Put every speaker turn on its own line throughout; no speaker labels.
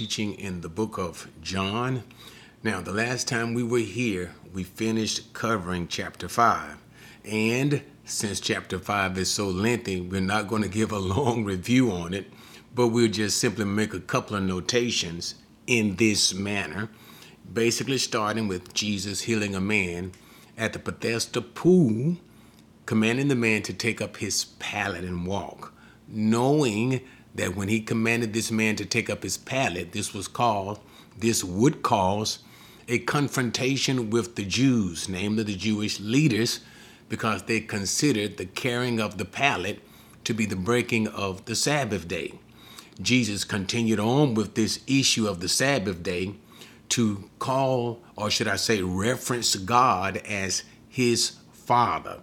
teaching in the book of John. Now, the last time we were here, we finished covering chapter 5. And since chapter 5 is so lengthy, we're not going to give a long review on it, but we'll just simply make a couple of notations in this manner. Basically, starting with Jesus healing a man at the Bethesda pool, commanding the man to take up his pallet and walk, knowing that when he commanded this man to take up his pallet, this was called, this would cause a confrontation with the Jews, namely the Jewish leaders, because they considered the carrying of the pallet to be the breaking of the Sabbath day. Jesus continued on with this issue of the Sabbath day to call, or should I say, reference God as his Father.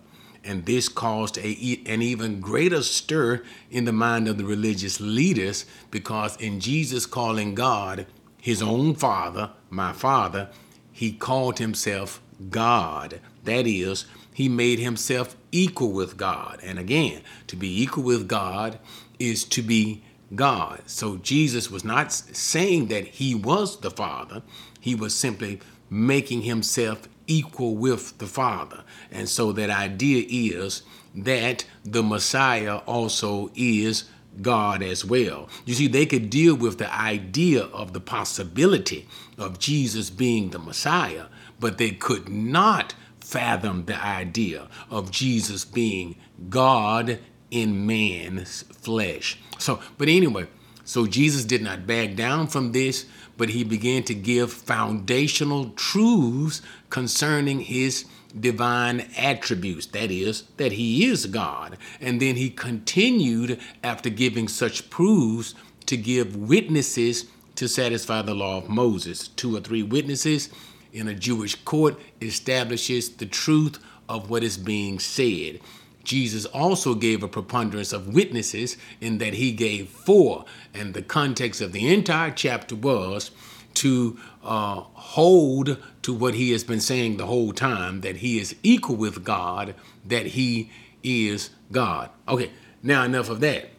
And this caused a, an even greater stir in the mind of the religious leaders because, in Jesus calling God his own Father, my Father, he called himself God. That is, he made himself equal with God. And again, to be equal with God is to be God. So Jesus was not saying that he was the Father, he was simply making himself equal with the Father. And so that idea is that the Messiah also is God as well. You see, they could deal with the idea of the possibility of Jesus being the Messiah, but they could not fathom the idea of Jesus being God in man's flesh. So, but anyway, so Jesus did not back down from this, but he began to give foundational truths concerning his divine attributes that is that he is god. And then he continued after giving such proofs to give witnesses to satisfy the law of moses. Two or three witnesses in a jewish court establishes the truth of what is being said Jesus also gave a preponderance of witnesses in that he gave four. And the context of the entire chapter was to uh, hold to what he has been saying the whole time that he is equal with God, that he is God. Okay, now enough of that.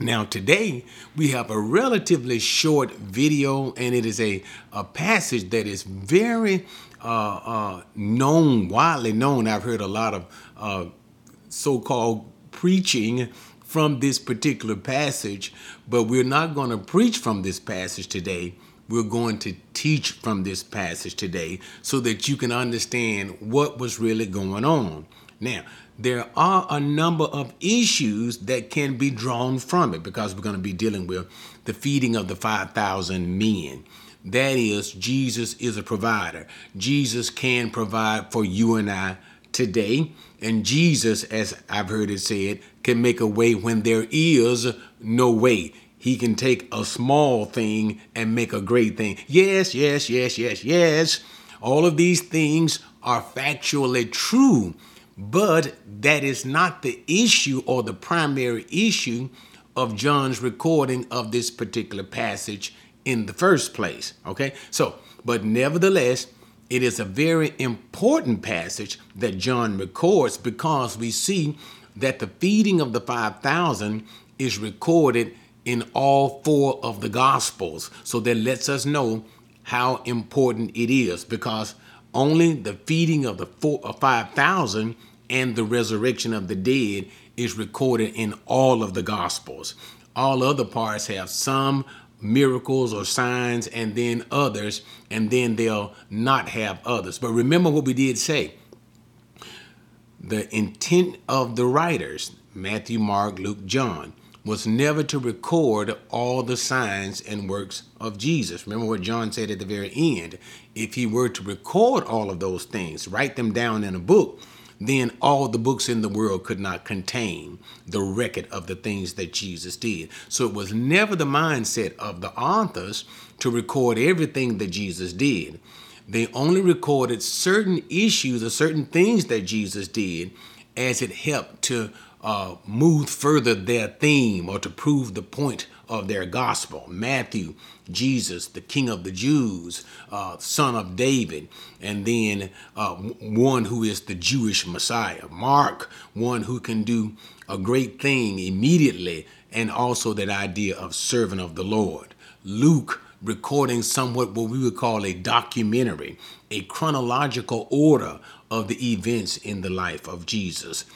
Now, today we have a relatively short video, and it is a, a passage that is very uh, uh, known, widely known. I've heard a lot of uh, so called preaching from this particular passage, but we're not going to preach from this passage today. We're going to teach from this passage today so that you can understand what was really going on. Now, there are a number of issues that can be drawn from it because we're going to be dealing with the feeding of the 5,000 men. That is, Jesus is a provider. Jesus can provide for you and I today. And Jesus, as I've heard it said, can make a way when there is no way. He can take a small thing and make a great thing. Yes, yes, yes, yes, yes. All of these things are factually true, but that is not the issue or the primary issue of John's recording of this particular passage in the first place. Okay? So, but nevertheless, it is a very important passage that John records because we see that the feeding of the 5,000 is recorded in all four of the Gospels. So that lets us know how important it is because only the feeding of the four, uh, 5,000 and the resurrection of the dead is recorded in all of the Gospels. All other parts have some miracles or signs and then others, and then they'll not have others. But remember what we did say the intent of the writers, Matthew, Mark, Luke, John, was never to record all the signs and works of Jesus. Remember what John said at the very end. If he were to record all of those things, write them down in a book, then all the books in the world could not contain the record of the things that Jesus did. So it was never the mindset of the authors to record everything that Jesus did. They only recorded certain issues or certain things that Jesus did as it helped to uh, move further their theme or to prove the point of their gospel. Matthew, Jesus, the King of the Jews, uh, son of David, and then uh, one who is the Jewish Messiah. Mark, one who can do a great thing immediately, and also that idea of servant of the Lord. Luke recording somewhat what we would call a documentary, a chronological order of the events in the life of Jesus.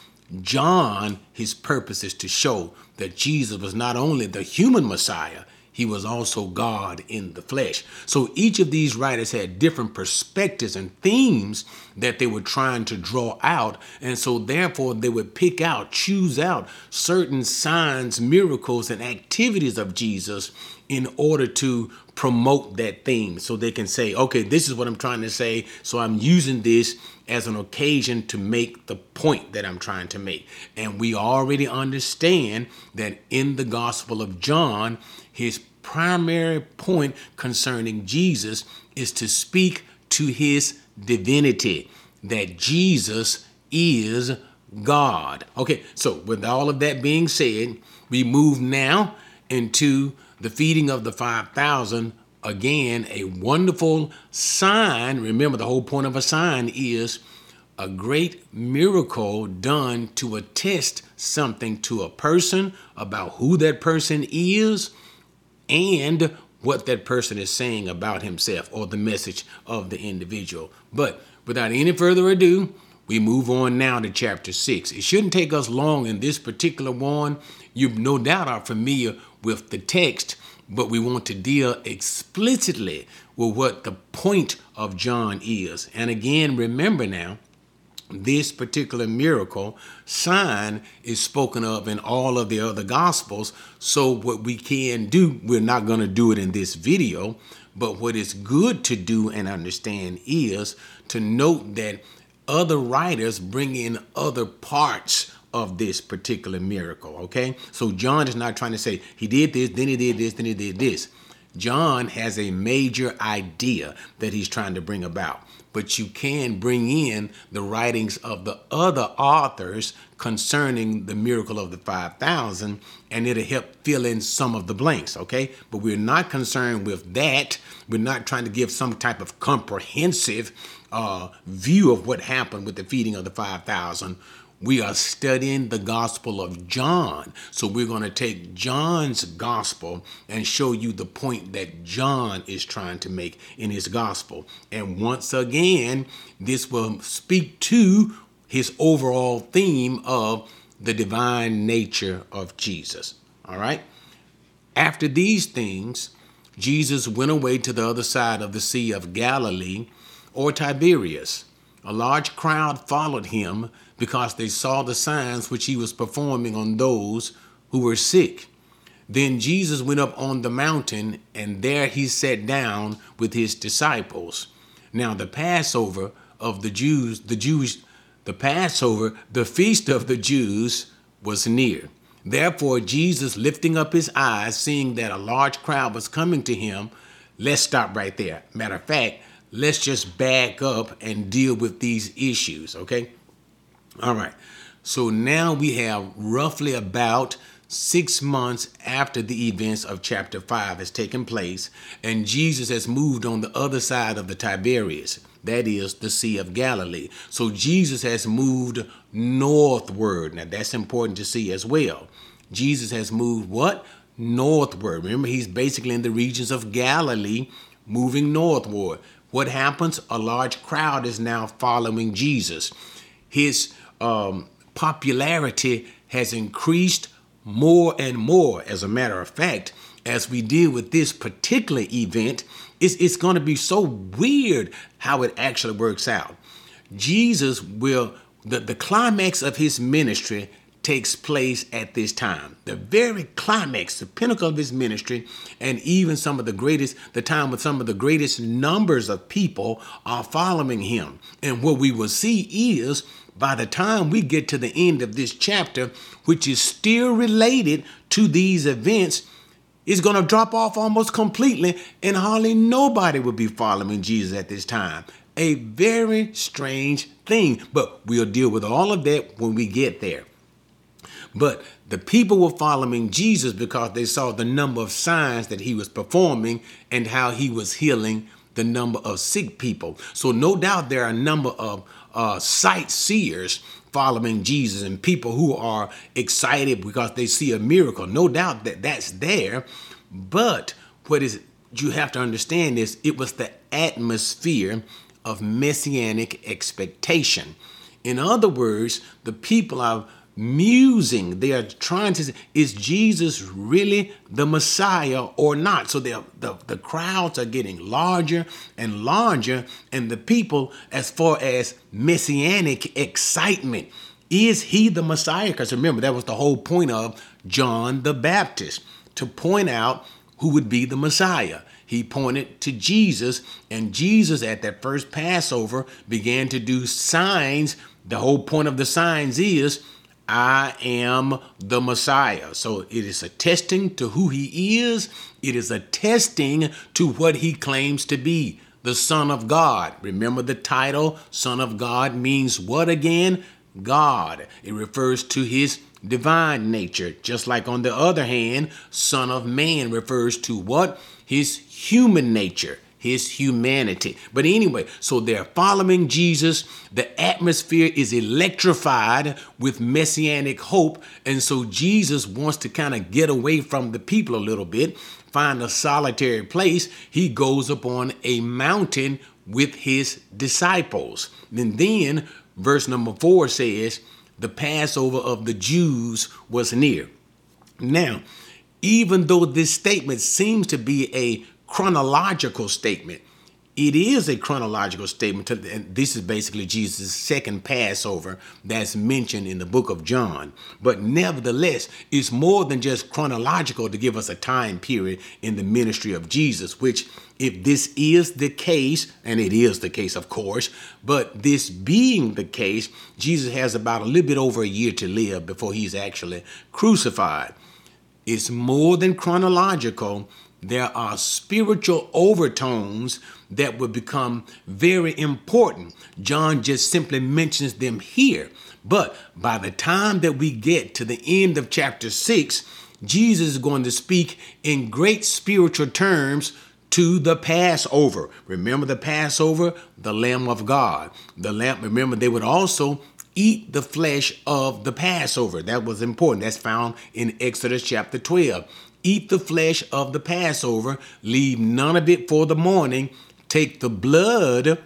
John, his purpose is to show that Jesus was not only the human Messiah, he was also God in the flesh. So each of these writers had different perspectives and themes that they were trying to draw out. And so, therefore, they would pick out, choose out certain signs, miracles, and activities of Jesus in order to promote that theme. So they can say, okay, this is what I'm trying to say. So I'm using this as an occasion to make the point that I'm trying to make. And we already understand that in the Gospel of John, his primary point concerning Jesus is to speak to his divinity, that Jesus is God. Okay, so with all of that being said, we move now into the feeding of the 5,000. Again, a wonderful sign. Remember, the whole point of a sign is a great miracle done to attest something to a person about who that person is and what that person is saying about himself or the message of the individual. But without any further ado, we move on now to chapter 6. It shouldn't take us long in this particular one. You no doubt are familiar with the text, but we want to deal explicitly with what the point of John is. And again, remember now, this particular miracle sign is spoken of in all of the other gospels. So, what we can do, we're not going to do it in this video, but what is good to do and understand is to note that other writers bring in other parts of this particular miracle. Okay, so John is not trying to say he did this, then he did this, then he did this. John has a major idea that he's trying to bring about but you can bring in the writings of the other authors concerning the miracle of the 5,000 and it'll help fill in some of the blanks, okay? But we're not concerned with that. We're not trying to give some type of comprehensive uh, view of what happened with the feeding of the 5,000 we are studying the Gospel of John. So we're going to take John's Gospel and show you the point that John is trying to make in his Gospel. And once again, this will speak to his overall theme of the divine nature of Jesus. All right? After these things, Jesus went away to the other side of the Sea of Galilee or Tiberias. A large crowd followed him because they saw the signs which he was performing on those who were sick. Then Jesus went up on the mountain, and there he sat down with his disciples. Now, the Passover of the Jews, the Jews, the Passover, the feast of the Jews was near. Therefore, Jesus, lifting up his eyes, seeing that a large crowd was coming to him, let's stop right there. Matter of fact, let's just back up and deal with these issues, okay? All right. So now we have roughly about six months after the events of chapter 5 has taken place, and Jesus has moved on the other side of the Tiberias, that is, the Sea of Galilee. So Jesus has moved northward. Now that's important to see as well. Jesus has moved what? Northward. Remember, he's basically in the regions of Galilee, moving northward. What happens? A large crowd is now following Jesus. His um, popularity has increased more and more. As a matter of fact, as we deal with this particular event, it's, it's going to be so weird how it actually works out. Jesus will, the, the climax of his ministry takes place at this time. The very climax, the pinnacle of his ministry, and even some of the greatest, the time with some of the greatest numbers of people are following him. And what we will see is by the time we get to the end of this chapter, which is still related to these events, is going to drop off almost completely, and hardly nobody will be following Jesus at this time. A very strange thing, but we'll deal with all of that when we get there. But the people were following Jesus because they saw the number of signs that he was performing and how he was healing the number of sick people. So, no doubt there are a number of uh, sightseers following Jesus and people who are excited because they see a miracle. No doubt that that's there. But what is you have to understand is it was the atmosphere of messianic expectation. In other words, the people are musing. They are trying to is Jesus really the Messiah or not? So the, the crowds are getting larger and larger, and the people, as far as messianic excitement, is he the Messiah? Because remember, that was the whole point of John the Baptist to point out who would be the Messiah. He pointed to Jesus, and Jesus at that first Passover began to do signs. The whole point of the signs is I am the Messiah. So it is attesting to who he is, it is attesting to what he claims to be the Son of God. Remember the title, Son of God means what again? God. It refers to his divine nature. Just like on the other hand, Son of Man refers to what? His human nature his humanity. But anyway, so they're following Jesus. The atmosphere is electrified with messianic hope. And so Jesus wants to kind of get away from the people a little bit, find a solitary place. He goes up on a mountain with his disciples. And then verse number four says, the Passover of the Jews was near. Now, even though this statement seems to be a chronological statement. It is a chronological statement. and this is basically Jesus' second Passover that's mentioned in the book of John. But nevertheless, it's more than just chronological to give us a time period in the ministry of Jesus, which, if this is the case, and it is the case, of course, but this being the case, Jesus has about a little bit over a year to live before he's actually crucified. It's more than chronological there are spiritual overtones that will become very important. John just simply mentions them here. But by the time that we get to the end of chapter 6, Jesus is going to speak in great spiritual terms to the Passover. Remember the Passover? The Lamb of God. The Lamb, remember, they would also eat the flesh of the Passover. That was important. That's found in Exodus chapter 12. Eat the flesh of the Passover, leave none of it for the morning. Take the blood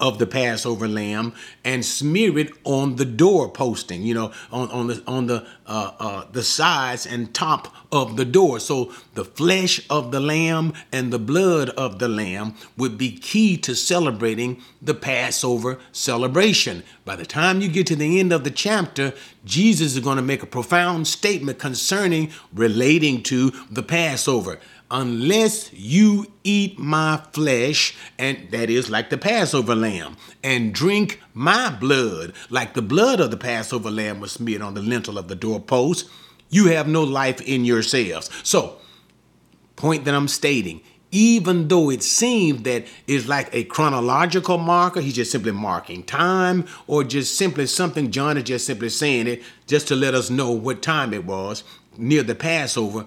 of the Passover lamb and smear it on the door posting, you know, on, on the on the uh, uh, the sides and top of the door. So the flesh of the lamb and the blood of the lamb would be key to celebrating the Passover celebration. By the time you get to the end of the chapter, Jesus is going to make a profound statement concerning relating to the Passover unless you eat my flesh, and that is like the Passover lamb, and drink my blood, like the blood of the Passover lamb was smeared on the lintel of the doorpost, you have no life in yourselves. So, point that I'm stating, even though it seems that it's like a chronological marker, he's just simply marking time, or just simply something John is just simply saying it just to let us know what time it was near the Passover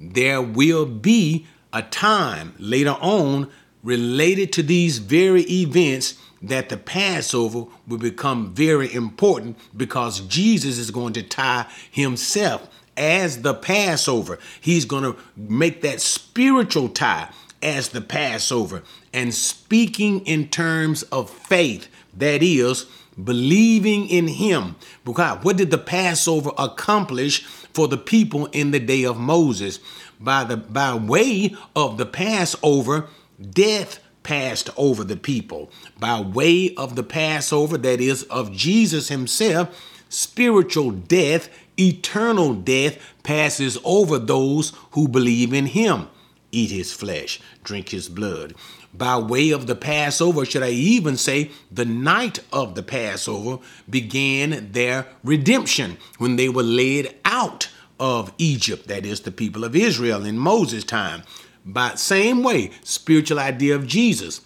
there will be a time later on related to these very events that the Passover will become very important because Jesus is going to tie himself as the Passover. He's going to make that spiritual tie as the Passover and speaking in terms of faith, that is, believing in him. Because what did the Passover accomplish for the people in the day of Moses? By the by way of the Passover, death passed over the people. By way of the Passover, that is of Jesus himself, spiritual death, eternal death passes over those who believe in him. Eat his flesh, drink his blood by way of the Passover, should I even say the night of the Passover, began their redemption when they were led out of Egypt, that is, the people of Israel in Moses' time. By same way, spiritual idea of Jesus.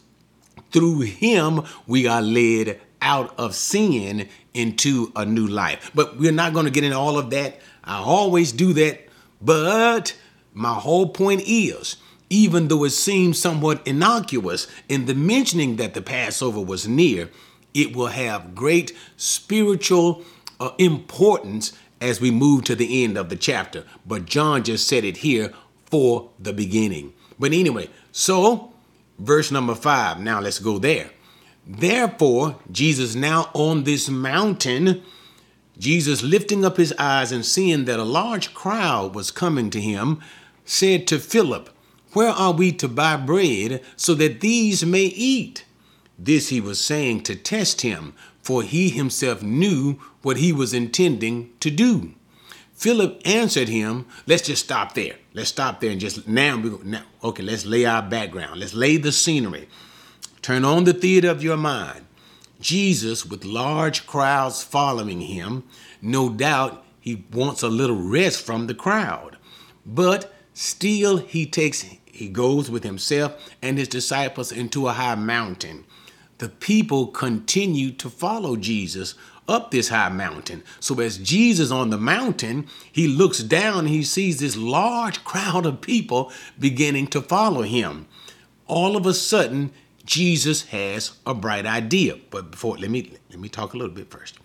Through him, we are led out of sin into a new life. But we're not going to get into all of that. I always do that. But my whole point is even though it seems somewhat innocuous in the mentioning that the Passover was near, it will have great spiritual uh, importance as we move to the end of the chapter. But John just said it here for the beginning. But anyway, so verse number five. Now let's go there. Therefore, Jesus now on this mountain, Jesus lifting up his eyes and seeing that a large crowd was coming to him, said to Philip, Where are we to buy bread so that these may eat? This he was saying to test him, for he himself knew what he was intending to do. Philip answered him, Let's just stop there. Let's stop there and just now we go now. Okay, let's lay our background. Let's lay the scenery. Turn on the theater of your mind. Jesus, with large crowds following him, no doubt he wants a little rest from the crowd. But still he takes he goes with himself and his disciples into a high mountain. The people continue to follow Jesus up this high mountain. So as Jesus on the mountain, he looks down he sees this large crowd of people beginning to follow him. All of a sudden, Jesus has a bright idea. But before let me let me talk a little bit first.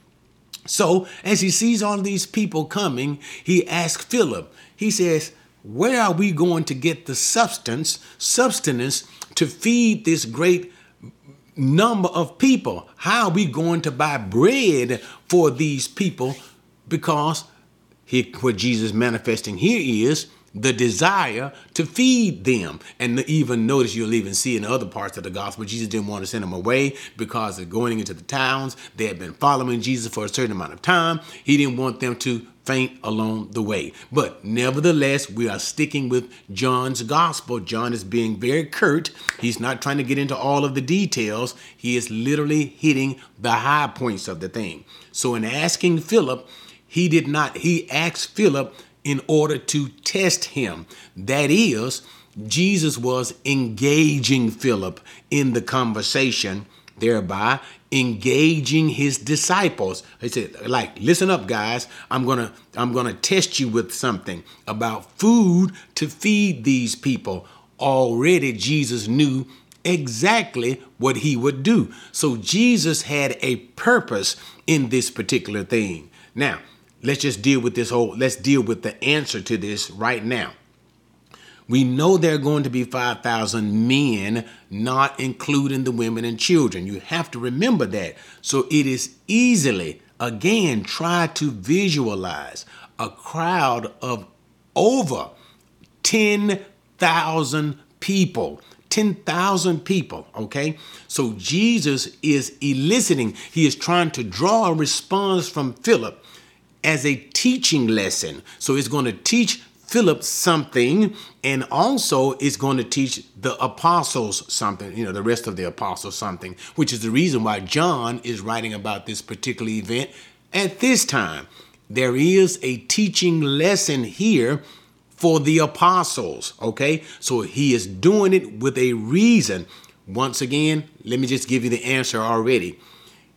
So, as he sees all these people coming, he asks Philip. He says, "Where are we going to get the substance, sustenance to feed this great number of people. How are we going to buy bread for these people? Because he, what Jesus manifesting here is the desire to feed them. And even notice you'll even see in other parts of the gospel, Jesus didn't want to send them away because they're going into the towns. They had been following Jesus for a certain amount of time. He didn't want them to faint along the way. But nevertheless, we are sticking with John's gospel. John is being very curt. He's not trying to get into all of the details. He is literally hitting the high points of the thing. So in asking Philip, he did not, he asked Philip in order to test him. That is, Jesus was engaging Philip in the conversation, thereby engaging his disciples. He said, like, listen up, guys. I'm gonna I'm gonna test you with something about food to feed these people. Already Jesus knew exactly what he would do. So Jesus had a purpose in this particular thing. Now, let's just deal with this whole, let's deal with the answer to this right now. We know there are going to be 5,000 men, not including the women and children. You have to remember that. So it is easily, again, try to visualize a crowd of over 10,000 people. 10,000 people, okay? So Jesus is eliciting, he is trying to draw a response from Philip as a teaching lesson. So it's going to teach Philip something, and also it's going to teach the apostles something, you know, the rest of the apostles something, which is the reason why John is writing about this particular event at this time. There is a teaching lesson here for the apostles, okay? So he is doing it with a reason. Once again, let me just give you the answer already.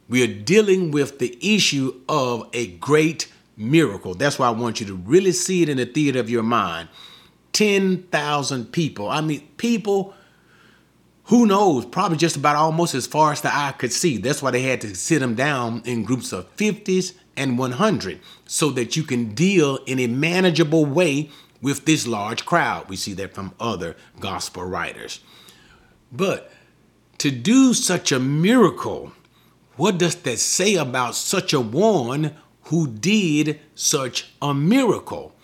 We are dealing with the issue of a great miracle. That's why I want you to really see it in the theater of your mind. 10,000 people. I mean, people, who knows, probably just about almost as far as the eye could see. That's why they had to sit them down in groups of 50s and 100 so that you can deal in a manageable way with this large crowd. We see that from other gospel writers. But to do such a miracle, what does that say about such a one who did such a miracle.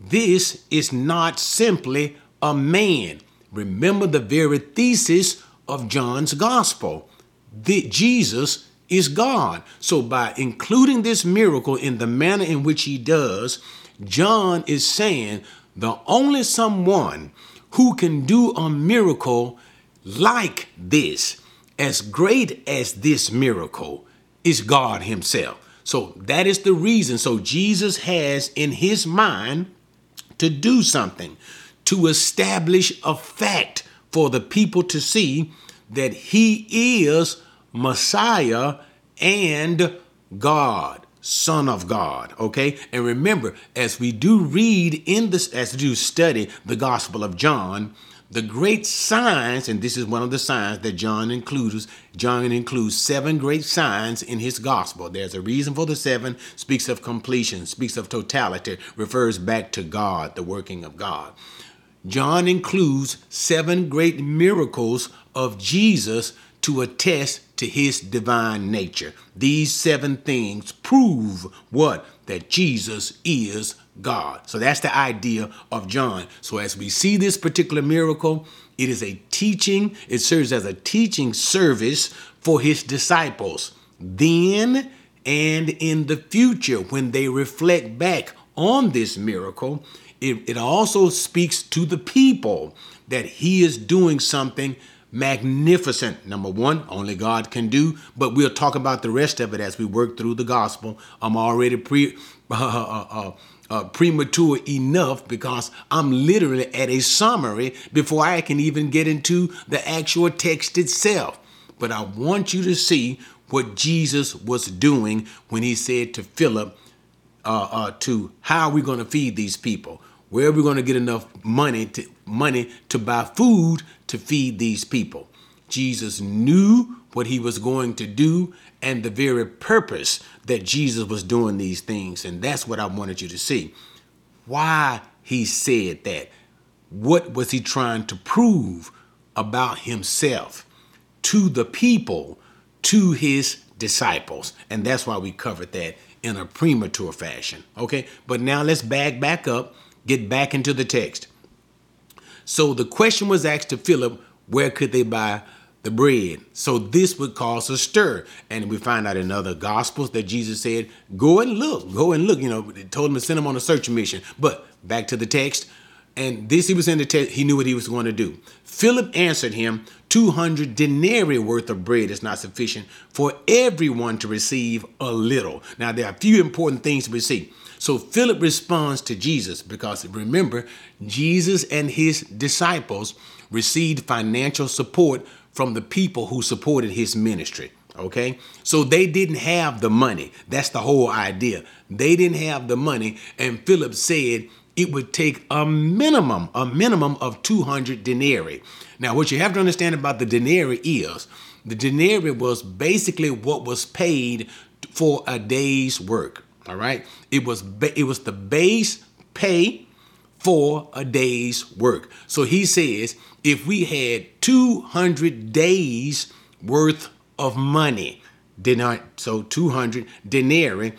This is not simply a man. Remember the very thesis of John's gospel. that Jesus is God. So by including this miracle in the manner in which he does, John is saying the only someone who can do a miracle like this, as great as this miracle, is God himself. So that is the reason. So Jesus has in his mind to do something, to establish a fact for the people to see that he is Messiah and God, Son of God. Okay. And remember, as we do read in this, as we do study the Gospel of John, the great signs, and this is one of the signs that John includes. John includes seven great signs in his gospel. There's a reason for the seven, speaks of completion, speaks of totality, refers back to God, the working of God. John includes seven great miracles of Jesus to attest to his divine nature. These seven things prove what? That Jesus is God. So that's the idea of John. So as we see this particular miracle, it is a teaching, it serves as a teaching service for his disciples. Then and in the future, when they reflect back on this miracle, it, it also speaks to the people that he is doing something magnificent. Number one, only God can do, but we'll talk about the rest of it as we work through the gospel. I'm already pre uh, uh, uh, uh, premature enough because I'm literally at a summary before I can even get into the actual text itself. But I want you to see what Jesus was doing when he said to Philip, uh, uh, to how are we going to feed these people? Where are we going to get enough money to money to buy food to feed these people? Jesus knew what he was going to do and the very purpose that Jesus was doing these things. And that's what I wanted you to see. Why he said that. What was he trying to prove about himself to the people, to his disciples? And that's why we covered that in a premature fashion. Okay, but now let's back back up, get back into the text. So the question was asked to Philip, where could they buy the bread? So this would cause a stir. And we find out in other gospels that Jesus said, go and look, go and look. You know, they told him to send him on a search mission. But back to the text. And this he was in the text, he knew what he was going to do. Philip answered him, 200 denarii worth of bread is not sufficient for everyone to receive a little. Now, there are a few important things we see. So, Philip responds to Jesus because remember, Jesus and his disciples received financial support from the people who supported his ministry. Okay, so they didn't have the money. That's the whole idea. They didn't have the money, and Philip said, it would take a minimum, a minimum of 200 denarii. Now, what you have to understand about the denarii is the denarii was basically what was paid for a day's work. All right, it was it was the base pay for a day's work. So he says if we had 200 days worth of money, denar, so 200 denarii,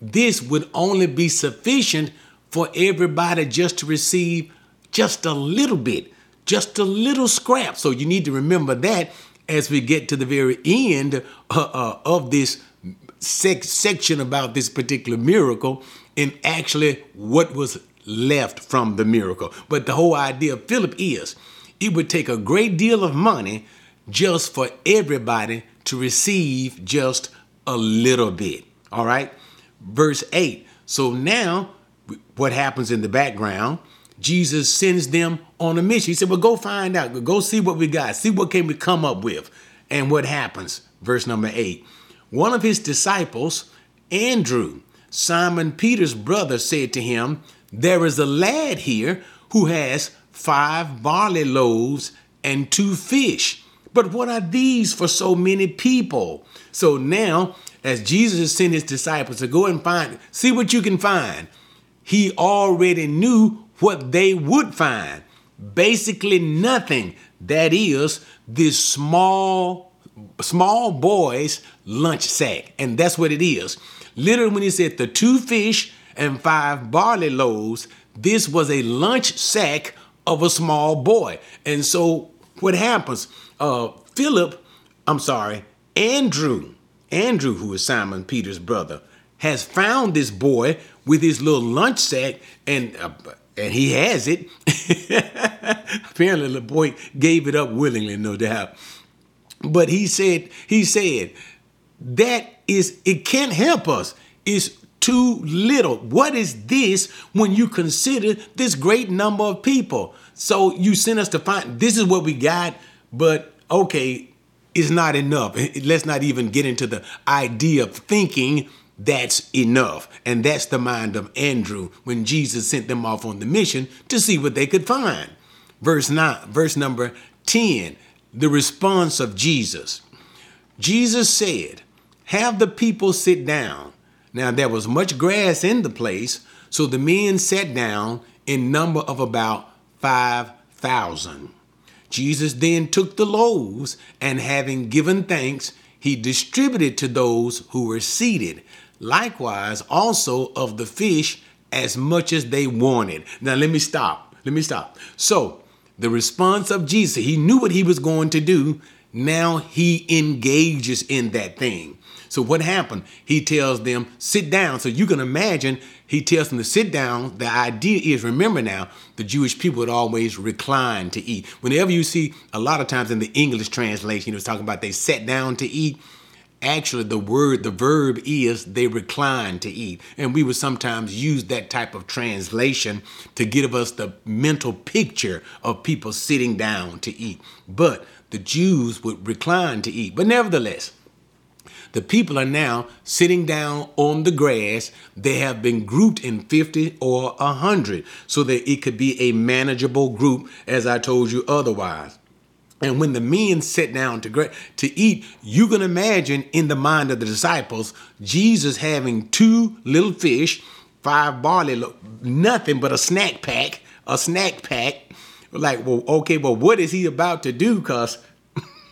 this would only be sufficient for everybody just to receive just a little bit, just a little scrap. So you need to remember that as we get to the very end uh, uh, of this sec- section about this particular miracle and actually what was left from the miracle. But the whole idea of Philip is it would take a great deal of money just for everybody to receive just a little bit. All right. Verse 8. So now what happens in the background. Jesus sends them on a mission. He said, Well, go find out, go see what we got, see what can we come up with. And what happens? Verse number eight. One of his disciples, Andrew, Simon Peter's brother, said to him, There is a lad here who has five barley loaves and two fish. But what are these for so many people? So now, as Jesus sent his disciples to go and find, see what you can find he already knew what they would find. Basically, nothing. That is this small, small boy's lunch sack. And that's what it is. Literally, when he said the two fish and five barley loaves, this was a lunch sack of a small boy. And so, what happens? Uh, Philip, I'm sorry, Andrew, Andrew, who is Simon Peter's brother, has found this boy with his little lunch sack, and uh, and he has it. Apparently, the boy gave it up willingly, no doubt. But he said, he said, that is, it can't help us. It's too little. What is this when you consider this great number of people? So you sent us to find this is what we got, but okay, it's not enough. Let's not even get into the idea of thinking that's enough. And that's the mind of Andrew when Jesus sent them off on the mission to see what they could find. Verse 9, verse number 10, the response of Jesus. Jesus said, Have the people sit down. Now there was much grass in the place, so the men sat down in number of about 5,000. Jesus then took the loaves and having given thanks, he distributed to those who were seated. Likewise, also of the fish as much as they wanted. Now, let me stop. Let me stop. So, the response of Jesus, he knew what he was going to do. Now he engages in that thing. So what happened? He tells them, sit down. So you can imagine he tells them to sit down. The idea is, remember now, the Jewish people would always recline to eat. Whenever you see, a lot of times in the English translation, it was talking about they sat down to eat. Actually, the word, the verb is they recline to eat. And we would sometimes use that type of translation to give us the mental picture of people sitting down to eat. But the Jews would recline to eat. But nevertheless, the people are now sitting down on the grass. They have been grouped in 50 or 100 so that it could be a manageable group, as I told you otherwise. And when the men sat down to, to eat, you can imagine in the mind of the disciples, Jesus having two little fish, five barley, nothing but a snack pack, a snack pack. Like, well, okay, well, what is he about to do? Because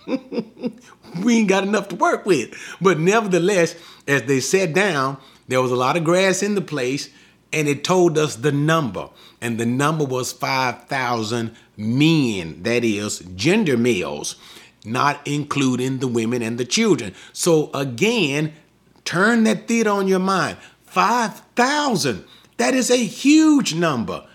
we ain't got enough to work with. But nevertheless, as they sat down, there was a lot of grass in the place, and it told us the number. And the number was 5,000 men, that is, gender males, not including the women and the children. So again, turn that theater on your mind 5,000. That is a huge number.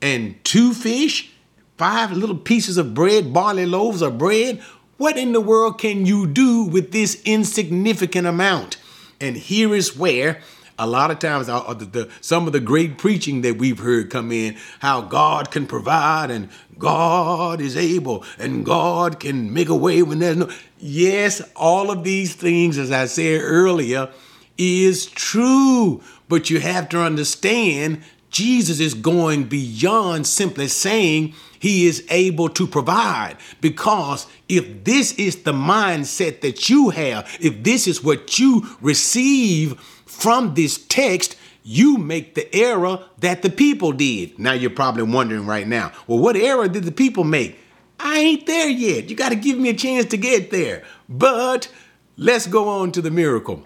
And two fish, five little pieces of bread, barley loaves of bread what in the world can you do with this insignificant amount? And here is where a lot of times uh, the, the, some of the great preaching that we've heard come in how god can provide and god is able and god can make a way when there's no yes all of these things as i said earlier is true but you have to understand jesus is going beyond simply saying he is able to provide. Because if this is the mindset that you have, if this is what you receive from this text, you make the error that the people did. Now you're probably wondering right now, well, what error did the people make? I ain't there yet. You got to give me a chance to get there. But let's go on to the miracle.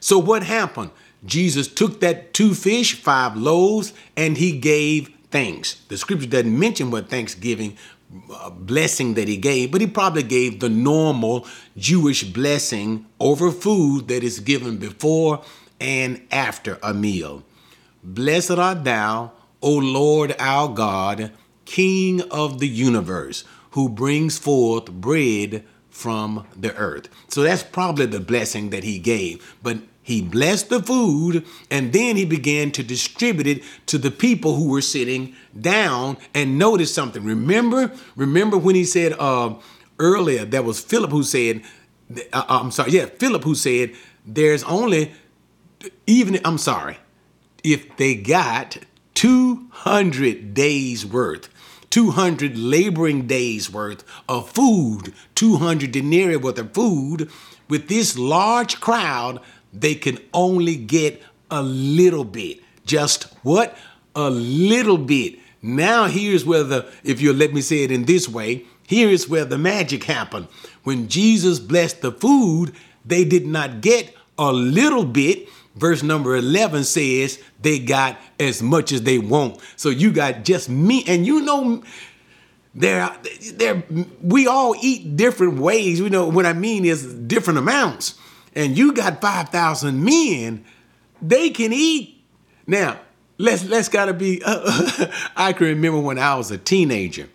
So, what happened? Jesus took that two fish, five loaves, and he gave thanks. The scripture doesn't mention what Thanksgiving uh, blessing that he gave, but he probably gave the normal Jewish blessing over food that is given before and after a meal. Blessed art thou, O Lord our God, King of the universe, who brings forth bread from the earth. So that's probably the blessing that he gave. But he blessed the food and then he began to distribute it to the people who were sitting down and notice something. Remember, remember when he said uh, earlier, that was Philip who said, uh, uh, I'm sorry, yeah, Philip who said, there's only, even, I'm sorry, if they got 200 days worth 200 laboring days worth of food, 200 denarii worth of food, with this large crowd, they can only get a little bit. Just what? A little bit. Now, here's where the, if you'll let me say it in this way, here is where the magic happened. When Jesus blessed the food, they did not get a little bit. Verse number 11 says they got as much as they want. So you got just me, and you know, there, there, we all eat different ways. You know, what I mean is different amounts and you got 5,000 men, they can eat. Now, let's let's gotta be. Uh, I can remember when I was a teenager.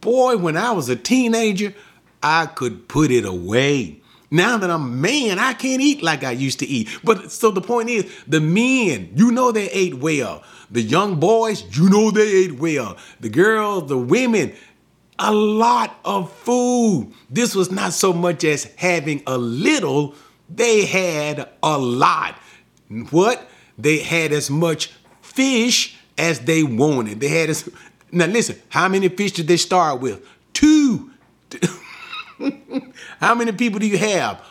Boy, when I was a teenager, I could put it away. Now that I'm a man, I can't eat like I used to eat. But so the point is, the men, you know they ate well. The young boys, you know they ate well. The girls, the women, a lot of food. This was not so much as having a little, they had a lot. What? They had as much fish as they wanted. They had as now listen, how many fish did they start with? Two. how many people do you have?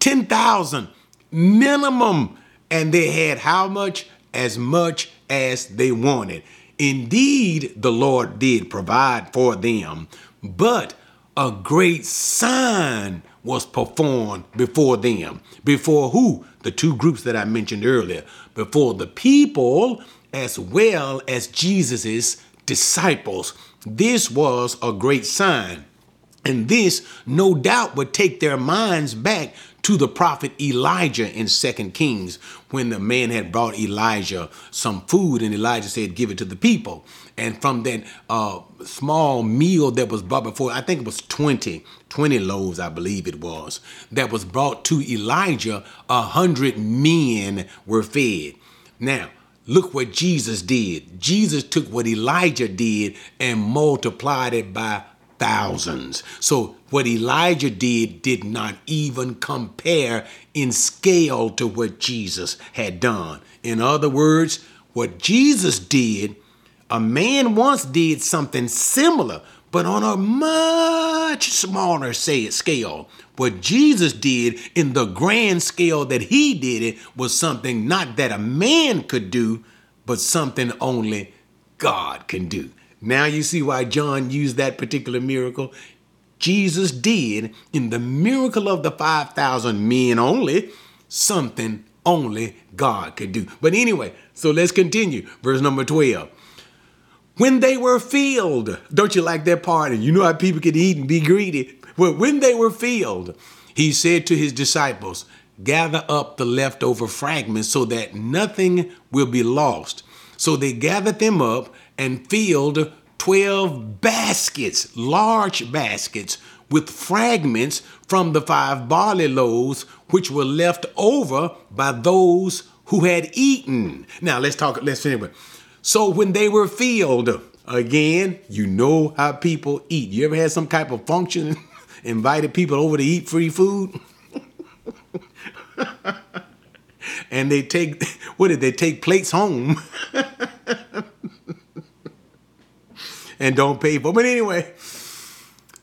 10,000 minimum. And they had how much? As much as they wanted. Indeed, the Lord did provide for them, but a great sign was performed before them. Before who? The two groups that I mentioned earlier. Before the people as well as Jesus's disciples. This was a great sign. And this, no doubt, would take their minds back to the prophet Elijah in Second Kings when the man had brought Elijah some food and Elijah said, Give it to the people. And from that uh, small meal that was brought before, I think it was 20, 20 loaves, I believe it was, that was brought to Elijah, a hundred men were fed. Now, look what Jesus did. Jesus took what Elijah did and multiplied it by thousands. So what Elijah did did not even compare in scale to what Jesus had done. In other words, what Jesus did, a man once did something similar, but on a much smaller scale. What Jesus did in the grand scale that he did it was something not that a man could do, but something only God can do. Now you see why John used that particular miracle. Jesus did in the miracle of the 5,000 men only something only God could do. But anyway, so let's continue. Verse number 12. When they were filled, don't you like that part? And you know how people can eat and be greedy. Well, when they were filled, he said to his disciples, Gather up the leftover fragments so that nothing will be lost. So they gathered them up and filled 12 baskets, large baskets, with fragments from the five barley loaves which were left over by those who had eaten. Now let's talk, let's finish. So when they were filled, again, you know how people eat. You ever had some type of function, invited people over to eat free food? and they take, what did they take plates home? and don't pay for. But anyway,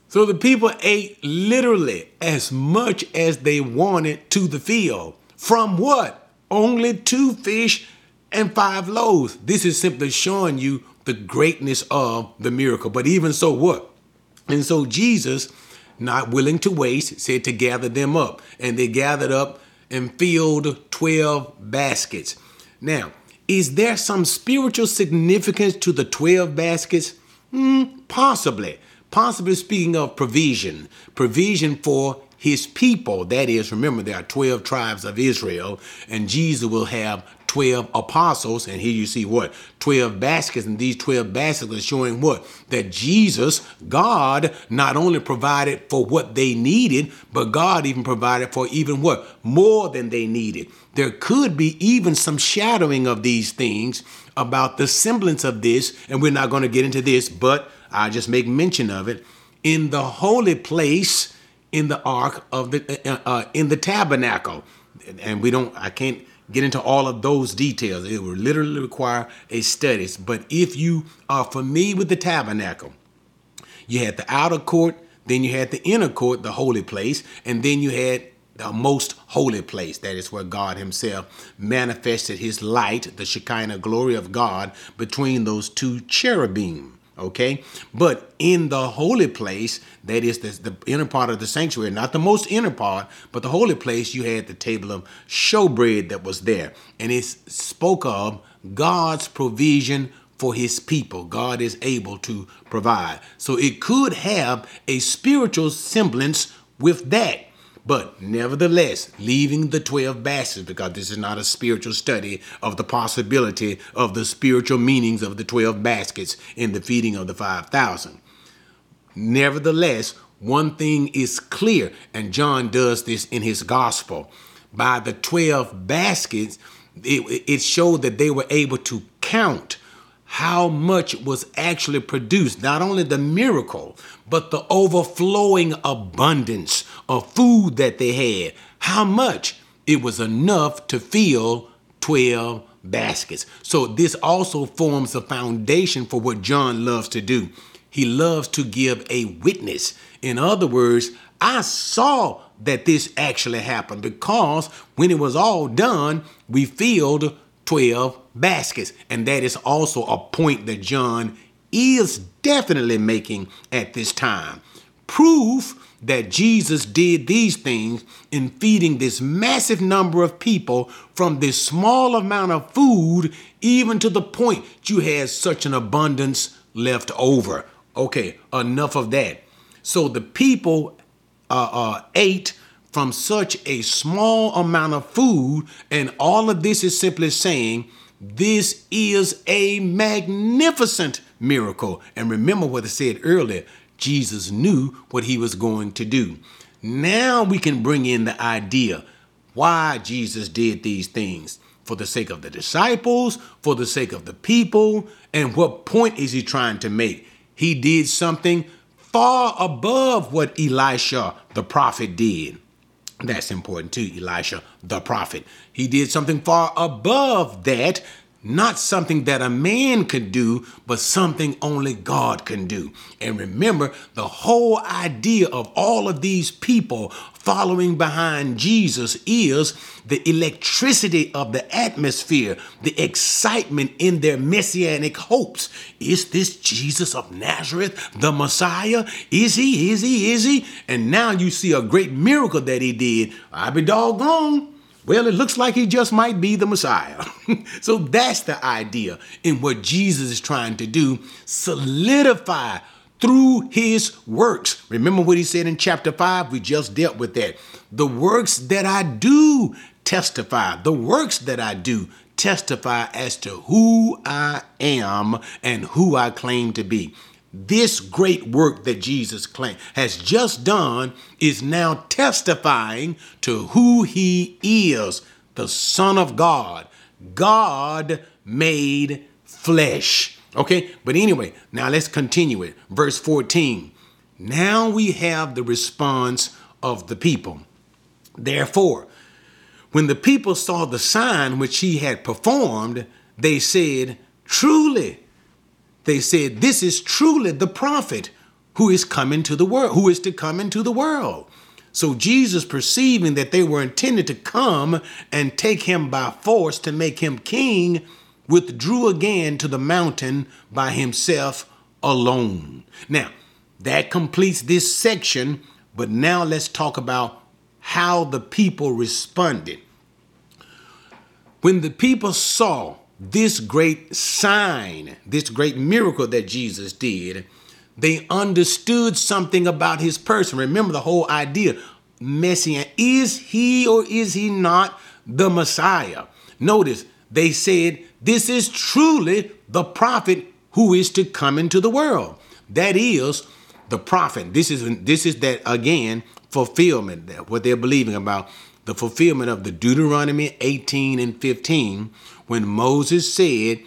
so the people ate literally as much as they wanted to the field. From what? Only two fish and five loaves. This is simply showing you the greatness of the miracle. But even so, what? And so Jesus, not willing to waste, said to gather them up. And they gathered up and filled 12 baskets. Now, is there some spiritual significance to the 12 baskets? Mm, possibly. Possibly speaking of provision, provision for his people. That is, remember, there are 12 tribes of Israel, and Jesus will have 12 apostles. And here you see what? 12 baskets. And these 12 baskets are showing what? That Jesus, God, not only provided for what they needed, but God even provided for even what? More than they needed. There could be even some shadowing of these things about the semblance of this, and we're not going to get into this, but I just make mention of it in the holy place in the ark of the uh, uh, in the tabernacle, and we don't. I can't get into all of those details. It would literally require a study. But if you are familiar with the tabernacle, you had the outer court, then you had the inner court, the holy place, and then you had the most holy place. That is where God Himself manifested His light, the Shekinah glory of God, between those two cherubim. Okay, but in the holy place, that is the, the inner part of the sanctuary, not the most inner part, but the holy place, you had the table of showbread that was there, and it spoke of God's provision for his people. God is able to provide. So it could have a spiritual semblance with that. But nevertheless, leaving the 12 baskets, because this is not a spiritual study of the possibility of the spiritual meanings of the 12 baskets in the feeding of the 5,000. Nevertheless, one thing is clear, and John does this in his gospel. By the 12 baskets, it, it showed that they were able to count how much was actually produced. Not only the miracle, but the overflowing abundance of food that they had. How much? It was enough to fill 12 baskets. So this also forms the foundation for what John loves to do. He loves to give a witness. In other words, I saw that this actually happened because when it was all done, we filled 12 baskets. And that is also a point that John is definitely making at this time. Proof that Jesus did these things in feeding this massive number of people from this small amount of food, even to the point you had such an abundance left over. Okay, enough of that. So the people uh, uh, ate from such a small amount of food, and all of this is simply saying this is a magnificent miracle. And remember what I said earlier Jesus knew what he was going to do. Now we can bring in the idea why Jesus did these things for the sake of the disciples, for the sake of the people, and what point is he trying to make? He did something far above what Elisha the prophet did. That's important too, Elisha the prophet. He did something far above that not something that a man could do, but something only God can do. And remember, the whole idea of all of these people following behind Jesus is the electricity of the atmosphere, the excitement in their messianic hopes. Is this Jesus of Nazareth, the Messiah? Is he? Is he? Is he? And now you see a great miracle that he did. I be doggone. Well, it looks like he just might be the Messiah. so that's the idea in what Jesus is trying to do solidify through his works. Remember what he said in chapter 5? We just dealt with that. The works that I do testify, the works that I do testify as to who I am and who I claim to be. This great work that Jesus claimed has just done is now testifying to who he is, the Son of God, God made flesh. Okay, but anyway, now let's continue it. Verse 14. Now we have the response of the people. Therefore, when the people saw the sign which he had performed, they said, Truly, they said, This is truly the prophet who is coming to the world, who is to come into the world. So Jesus, perceiving that they were intended to come and take him by force to make him king, withdrew again to the mountain by himself alone. Now, that completes this section, but now let's talk about how the people responded. When the people saw this great sign, this great miracle that Jesus did, they understood something about his person. Remember the whole idea Messiah. Is he or is he not the Messiah? Notice they said, This is truly the prophet who is to come into the world. That is the prophet. This is this is that again fulfillment, that what they're believing about the fulfillment of the Deuteronomy 18 and 15 when Moses said,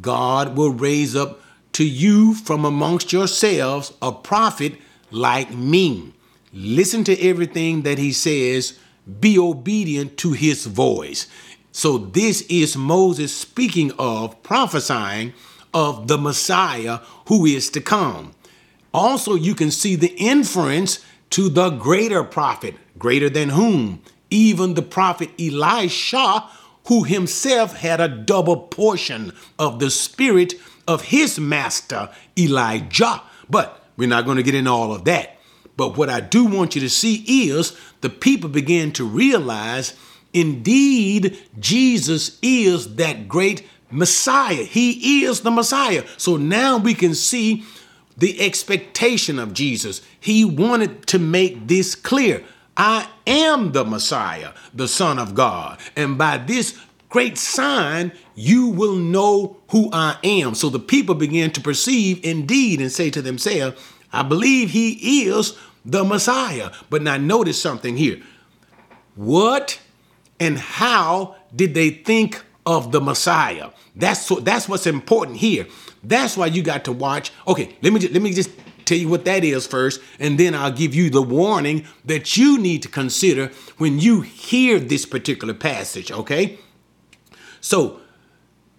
God will raise up to you from amongst yourselves a prophet like me. Listen to everything that he says, be obedient to his voice. So, this is Moses speaking of prophesying of the Messiah who is to come. Also, you can see the inference to the greater prophet, greater than whom? Even the prophet Elisha, who himself had a double portion of the spirit of his master Elijah. But we're not going to get into all of that. But what I do want you to see is the people began to realize indeed Jesus is that great Messiah. He is the Messiah. So now we can see the expectation of Jesus. He wanted to make this clear. I am the Messiah, the Son of God. And by this great sign, you will know who I am. So the people began to perceive indeed and say to themselves, I believe he is the Messiah. But now notice something here. What and how did they think of the Messiah? That's that's what's important here. That's why you got to watch. Okay, let me just, let me just tell you what that is first, and then I'll give you the warning that you need to consider when you hear this particular passage, okay? So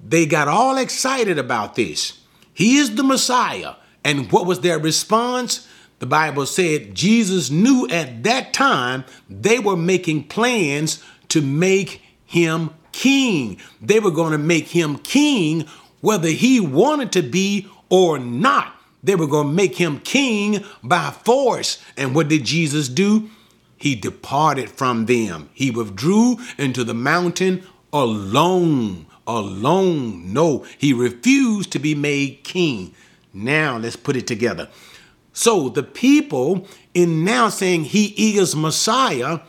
they got all excited about this. He is the Messiah. And what was their response? The Bible said Jesus knew at that time they were making plans to make him king. They were going to make him king whether he wanted to be or not. They were going to make him king by force. And what did Jesus do? He departed from them. He withdrew into the mountain alone. Alone. No, he refused to be made king. Now let's put it together. So the people, in now saying he is Messiah,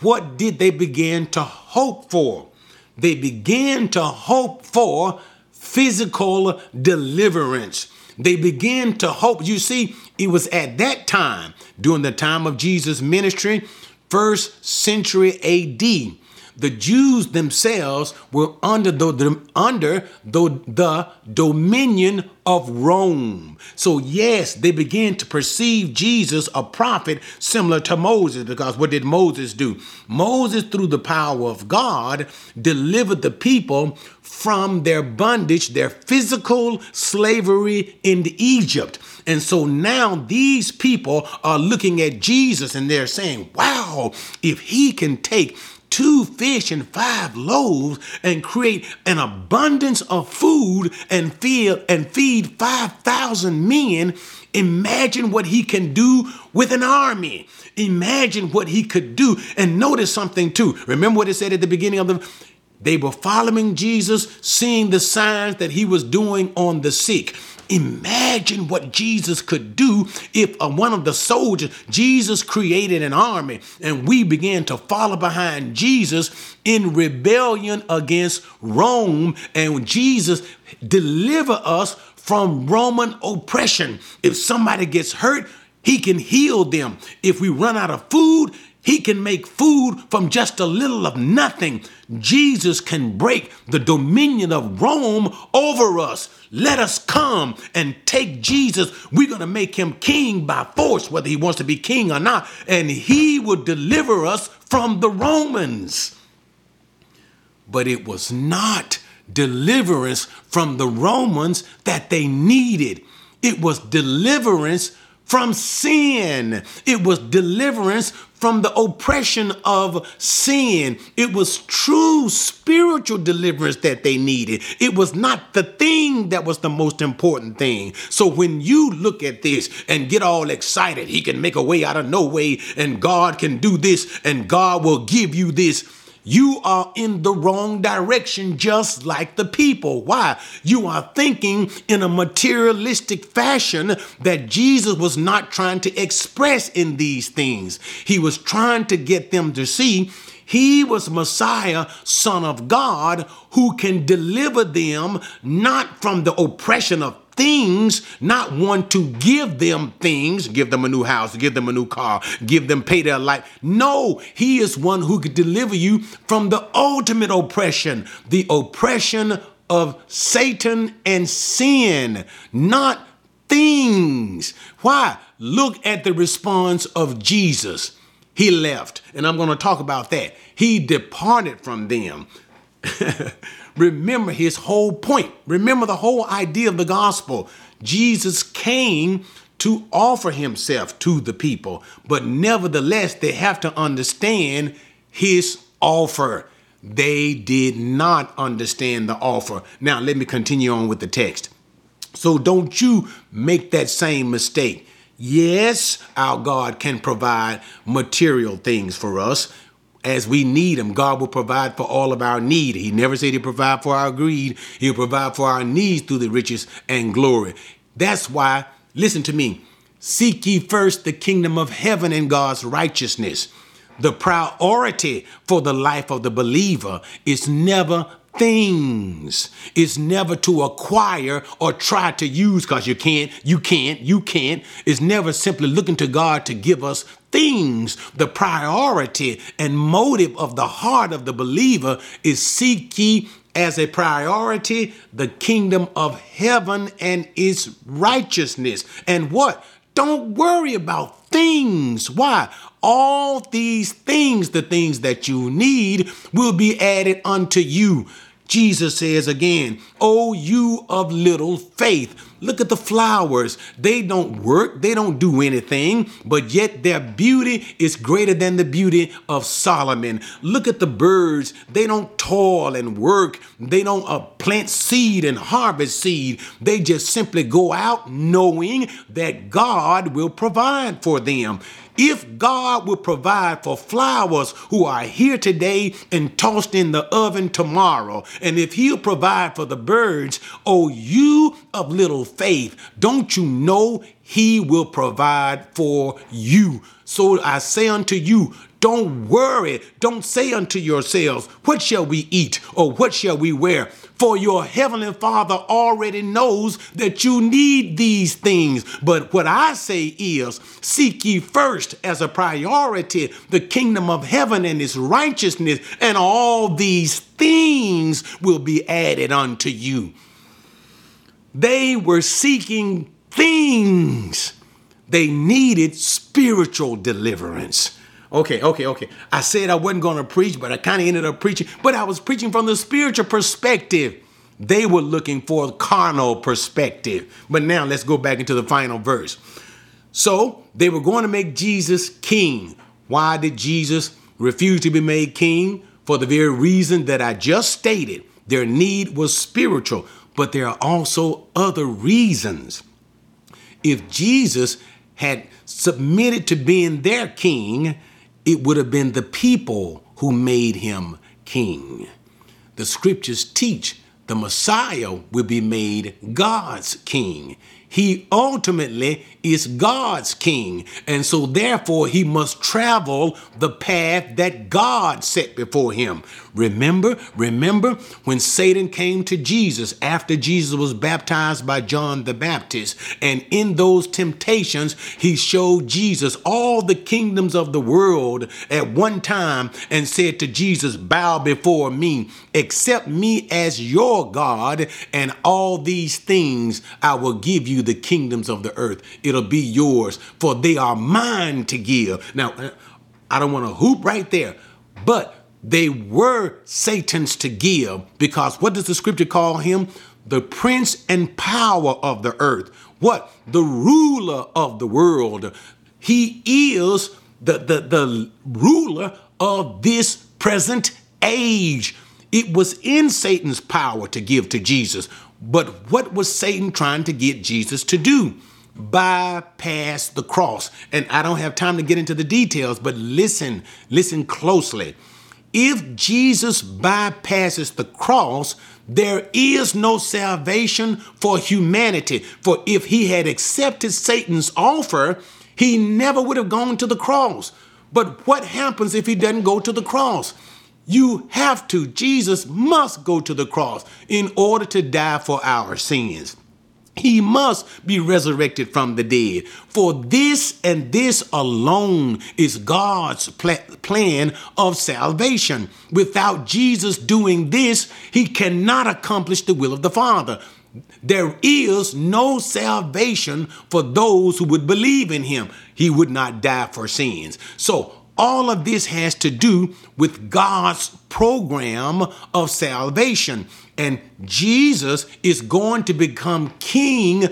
what did they begin to hope for? They began to hope for physical deliverance. They began to hope. You see, it was at that time, during the time of Jesus' ministry, first century AD, the Jews themselves were under the, the under the, the dominion of Rome. So yes, they began to perceive Jesus a prophet similar to Moses because what did Moses do? Moses through the power of God delivered the people from their bondage, their physical slavery in Egypt. And so now these people are looking at Jesus and they're saying, wow, if he can take two fish and five loaves and create an abundance of food and feed and feed 5,000 men, imagine what he can do with an army. Imagine what he could do. And notice something too. Remember what it said at the beginning of the they were following Jesus, seeing the signs that he was doing on the sick. Imagine what Jesus could do if uh, one of the soldiers, Jesus created an army and we began to follow behind Jesus in rebellion against Rome and Jesus deliver us from Roman oppression. If somebody gets hurt, he can heal them. If we run out of food, he can make food from just a little of nothing. Jesus can break the dominion of Rome over us. Let us come and take Jesus. We're going to make him king by force, whether he wants to be king or not, and he will deliver us from the Romans. But it was not deliverance from the Romans that they needed, it was deliverance from sin. It was deliverance from the oppression of sin. It was true spiritual deliverance that they needed. It was not the thing that was the most important thing. So when you look at this and get all excited, he can make a way out of no way, and God can do this, and God will give you this you are in the wrong direction, just like the people. Why? You are thinking in a materialistic fashion that Jesus was not trying to express in these things. He was trying to get them to see he was Messiah, Son of God, who can deliver them not from the oppression of things, not one to give them things, give them a new house, give them a new car, give them pay their life. No, he is one who could deliver you from the ultimate oppression, the oppression of Satan and sin, not things. Why? Look at the response of Jesus. He left, and I'm going to talk about that. He departed from them. Remember his whole point. Remember the whole idea of the gospel. Jesus came to offer himself to the people, but nevertheless, they have to understand his offer. They did not understand the offer. Now, let me continue on with the text. So, don't you make that same mistake. Yes, our God can provide material things for us, as we need him, God will provide for all of our need. He never said he'll provide for our greed. He'll provide for our needs through the riches and glory. That's why, listen to me, seek ye first the kingdom of heaven and God's righteousness. The priority for the life of the believer is never things. is never to acquire or try to use because you can't, you can't, you can't. It's never simply looking to God to give us things. The priority and motive of the heart of the believer is seek ye as a priority the kingdom of heaven and its righteousness. And what? Don't worry about things. Why? All these things, the things that you need, will be added unto you. Jesus says again, Oh, you of little faith. Look at the flowers. They don't work, they don't do anything, but yet their beauty is greater than the beauty of Solomon. Look at the birds. They don't toil and work, they don't uh, plant seed and harvest seed. They just simply go out knowing that God will provide for them. If God will provide for flowers who are here today and tossed in the oven tomorrow, and if He'll provide for the birds, oh, you of little faith, don't you know He will provide for you? So I say unto you, don't worry. Don't say unto yourselves, What shall we eat or what shall we wear? For your heavenly Father already knows that you need these things. But what I say is, seek ye first as a priority the kingdom of heaven and its righteousness, and all these things will be added unto you. They were seeking things, they needed spiritual deliverance. Okay, okay, okay. I said I wasn't going to preach, but I kind of ended up preaching. But I was preaching from the spiritual perspective. They were looking for a carnal perspective. But now let's go back into the final verse. So they were going to make Jesus king. Why did Jesus refuse to be made king? For the very reason that I just stated. Their need was spiritual, but there are also other reasons. If Jesus had submitted to being their king, it would have been the people who made him king. The scriptures teach the Messiah will be made God's king. He ultimately is God's king. And so, therefore, he must travel the path that God set before him. Remember, remember when Satan came to Jesus after Jesus was baptized by John the Baptist. And in those temptations, he showed Jesus all the kingdoms of the world at one time and said to Jesus, Bow before me, accept me as your God, and all these things I will give you the kingdoms of the earth. It'll be yours, for they are mine to give. Now, uh, I don't want to hoop right there, but they were Satan's to give because what does the scripture call him? The prince and power of the earth. What? The ruler of the world. He is the, the, the ruler of this present age. It was in Satan's power to give to Jesus. But what was Satan trying to get Jesus to do? Bypass the cross. And I don't have time to get into the details, but listen, listen closely. If Jesus bypasses the cross, there is no salvation for humanity. For if he had accepted Satan's offer, he never would have gone to the cross. But what happens if he doesn't go to the cross? You have to. Jesus must go to the cross in order to die for our sins. He must be resurrected from the dead. For this and this alone is God's pl- plan of salvation. Without Jesus doing this, he cannot accomplish the will of the Father. There is no salvation for those who would believe in him. He would not die for sins. So, all of this has to do with God's program of salvation. And Jesus is going to become king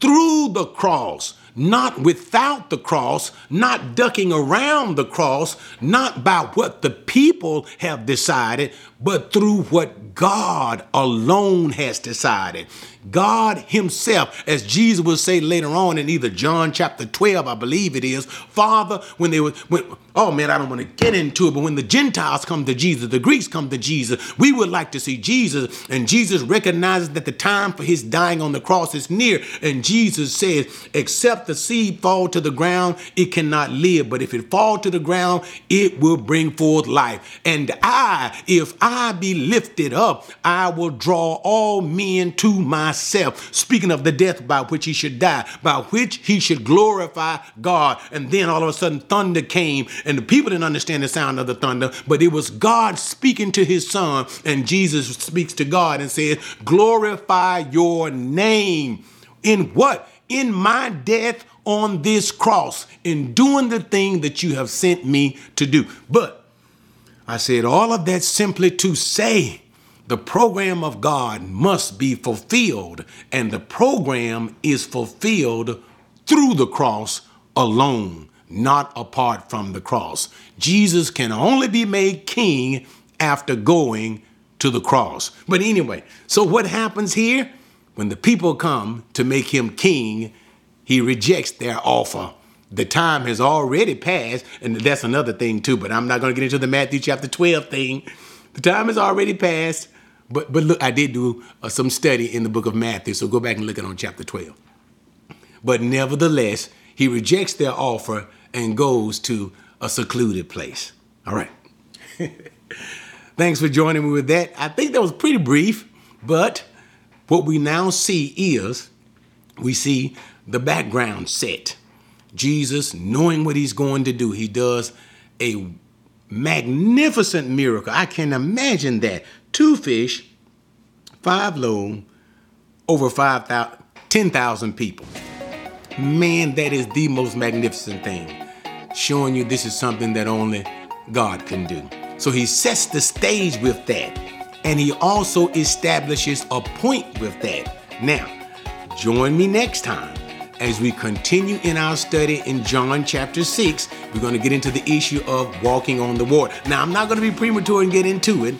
through the cross, not without the cross, not ducking around the cross, not by what the people have decided, but through what God alone has decided. God Himself, as Jesus will say later on in either John chapter 12, I believe it is, Father, when they were, when, oh man, I don't want to get into it, but when the Gentiles come to Jesus, the Greeks come to Jesus, we would like to see Jesus, and Jesus recognizes that the time for His dying on the cross is near, and Jesus says, except the seed fall to the ground, it cannot live, but if it fall to the ground, it will bring forth life. And I, if I be lifted up, I will draw all men to myself. Speaking of the death by which he should die, by which he should glorify God. And then all of a sudden, thunder came, and the people didn't understand the sound of the thunder, but it was God speaking to his son. And Jesus speaks to God and says, Glorify your name. In what? In my death on this cross, in doing the thing that you have sent me to do. But I said all of that simply to say The program of God must be fulfilled, and the program is fulfilled through the cross alone, not apart from the cross. Jesus can only be made king after going to the cross. But anyway, so what happens here? When the people come to make him king, he rejects their offer. The time has already passed, and that's another thing too, but I'm not going to get into the Matthew chapter 12 thing. The time has already passed, but but look, I did do uh, some study in the book of Matthew, so go back and look at on chapter 12. But nevertheless, he rejects their offer and goes to a secluded place. All right. Thanks for joining me with that. I think that was pretty brief, but what we now see is we see the background set. Jesus, knowing what he's going to do, he does a magnificent miracle. I can imagine that. Two fish, five loaves, over 5,000, 10,000 people. Man, that is the most magnificent thing. Showing you this is something that only God can do. So he sets the stage with that. And he also establishes a point with that. Now, join me next time as we continue in our study in John chapter 6, we're going to get into the issue of walking on the water. Now, I'm not going to be premature and get into it,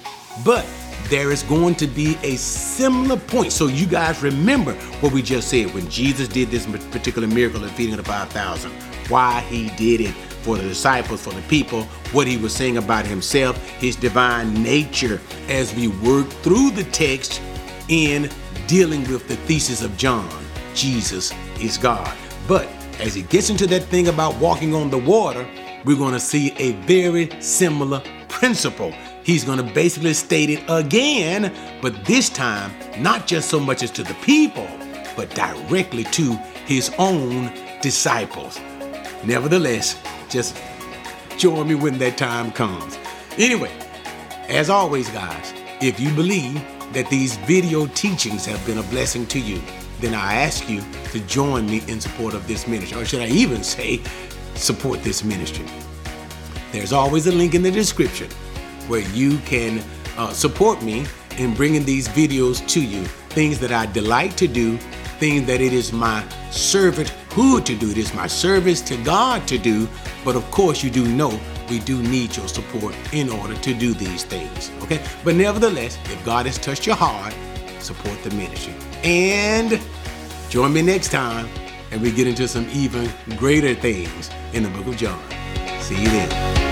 but there is going to be a similar point. So, you guys remember what we just said when Jesus did this particular miracle of feeding the 5,000, why he did it for the disciples, for the people, what he was saying about himself, his divine nature, as we work through the text in dealing with the thesis of John. Jesus is God. But as he gets into that thing about walking on the water, we're going to see a very similar principle. He's going to basically state it again, but this time, not just so much as to the people, but directly to his own disciples. Nevertheless, just join me when that time comes. Anyway, as always, guys, if you believe that these video teachings have been a blessing to you, then I ask you to join me in support of this ministry, or should I even say, support this ministry. There's always a link in the description where you can uh, support me in bringing these videos to you. Things that I delight to do, things that it is my servanthood to do. It is my service to God to do. But of course, you do know we do need your support in order to do these things. Okay? But nevertheless, if God has touched your heart, support the ministry. And join me next time and we get into some even greater things in the book of John. See you then.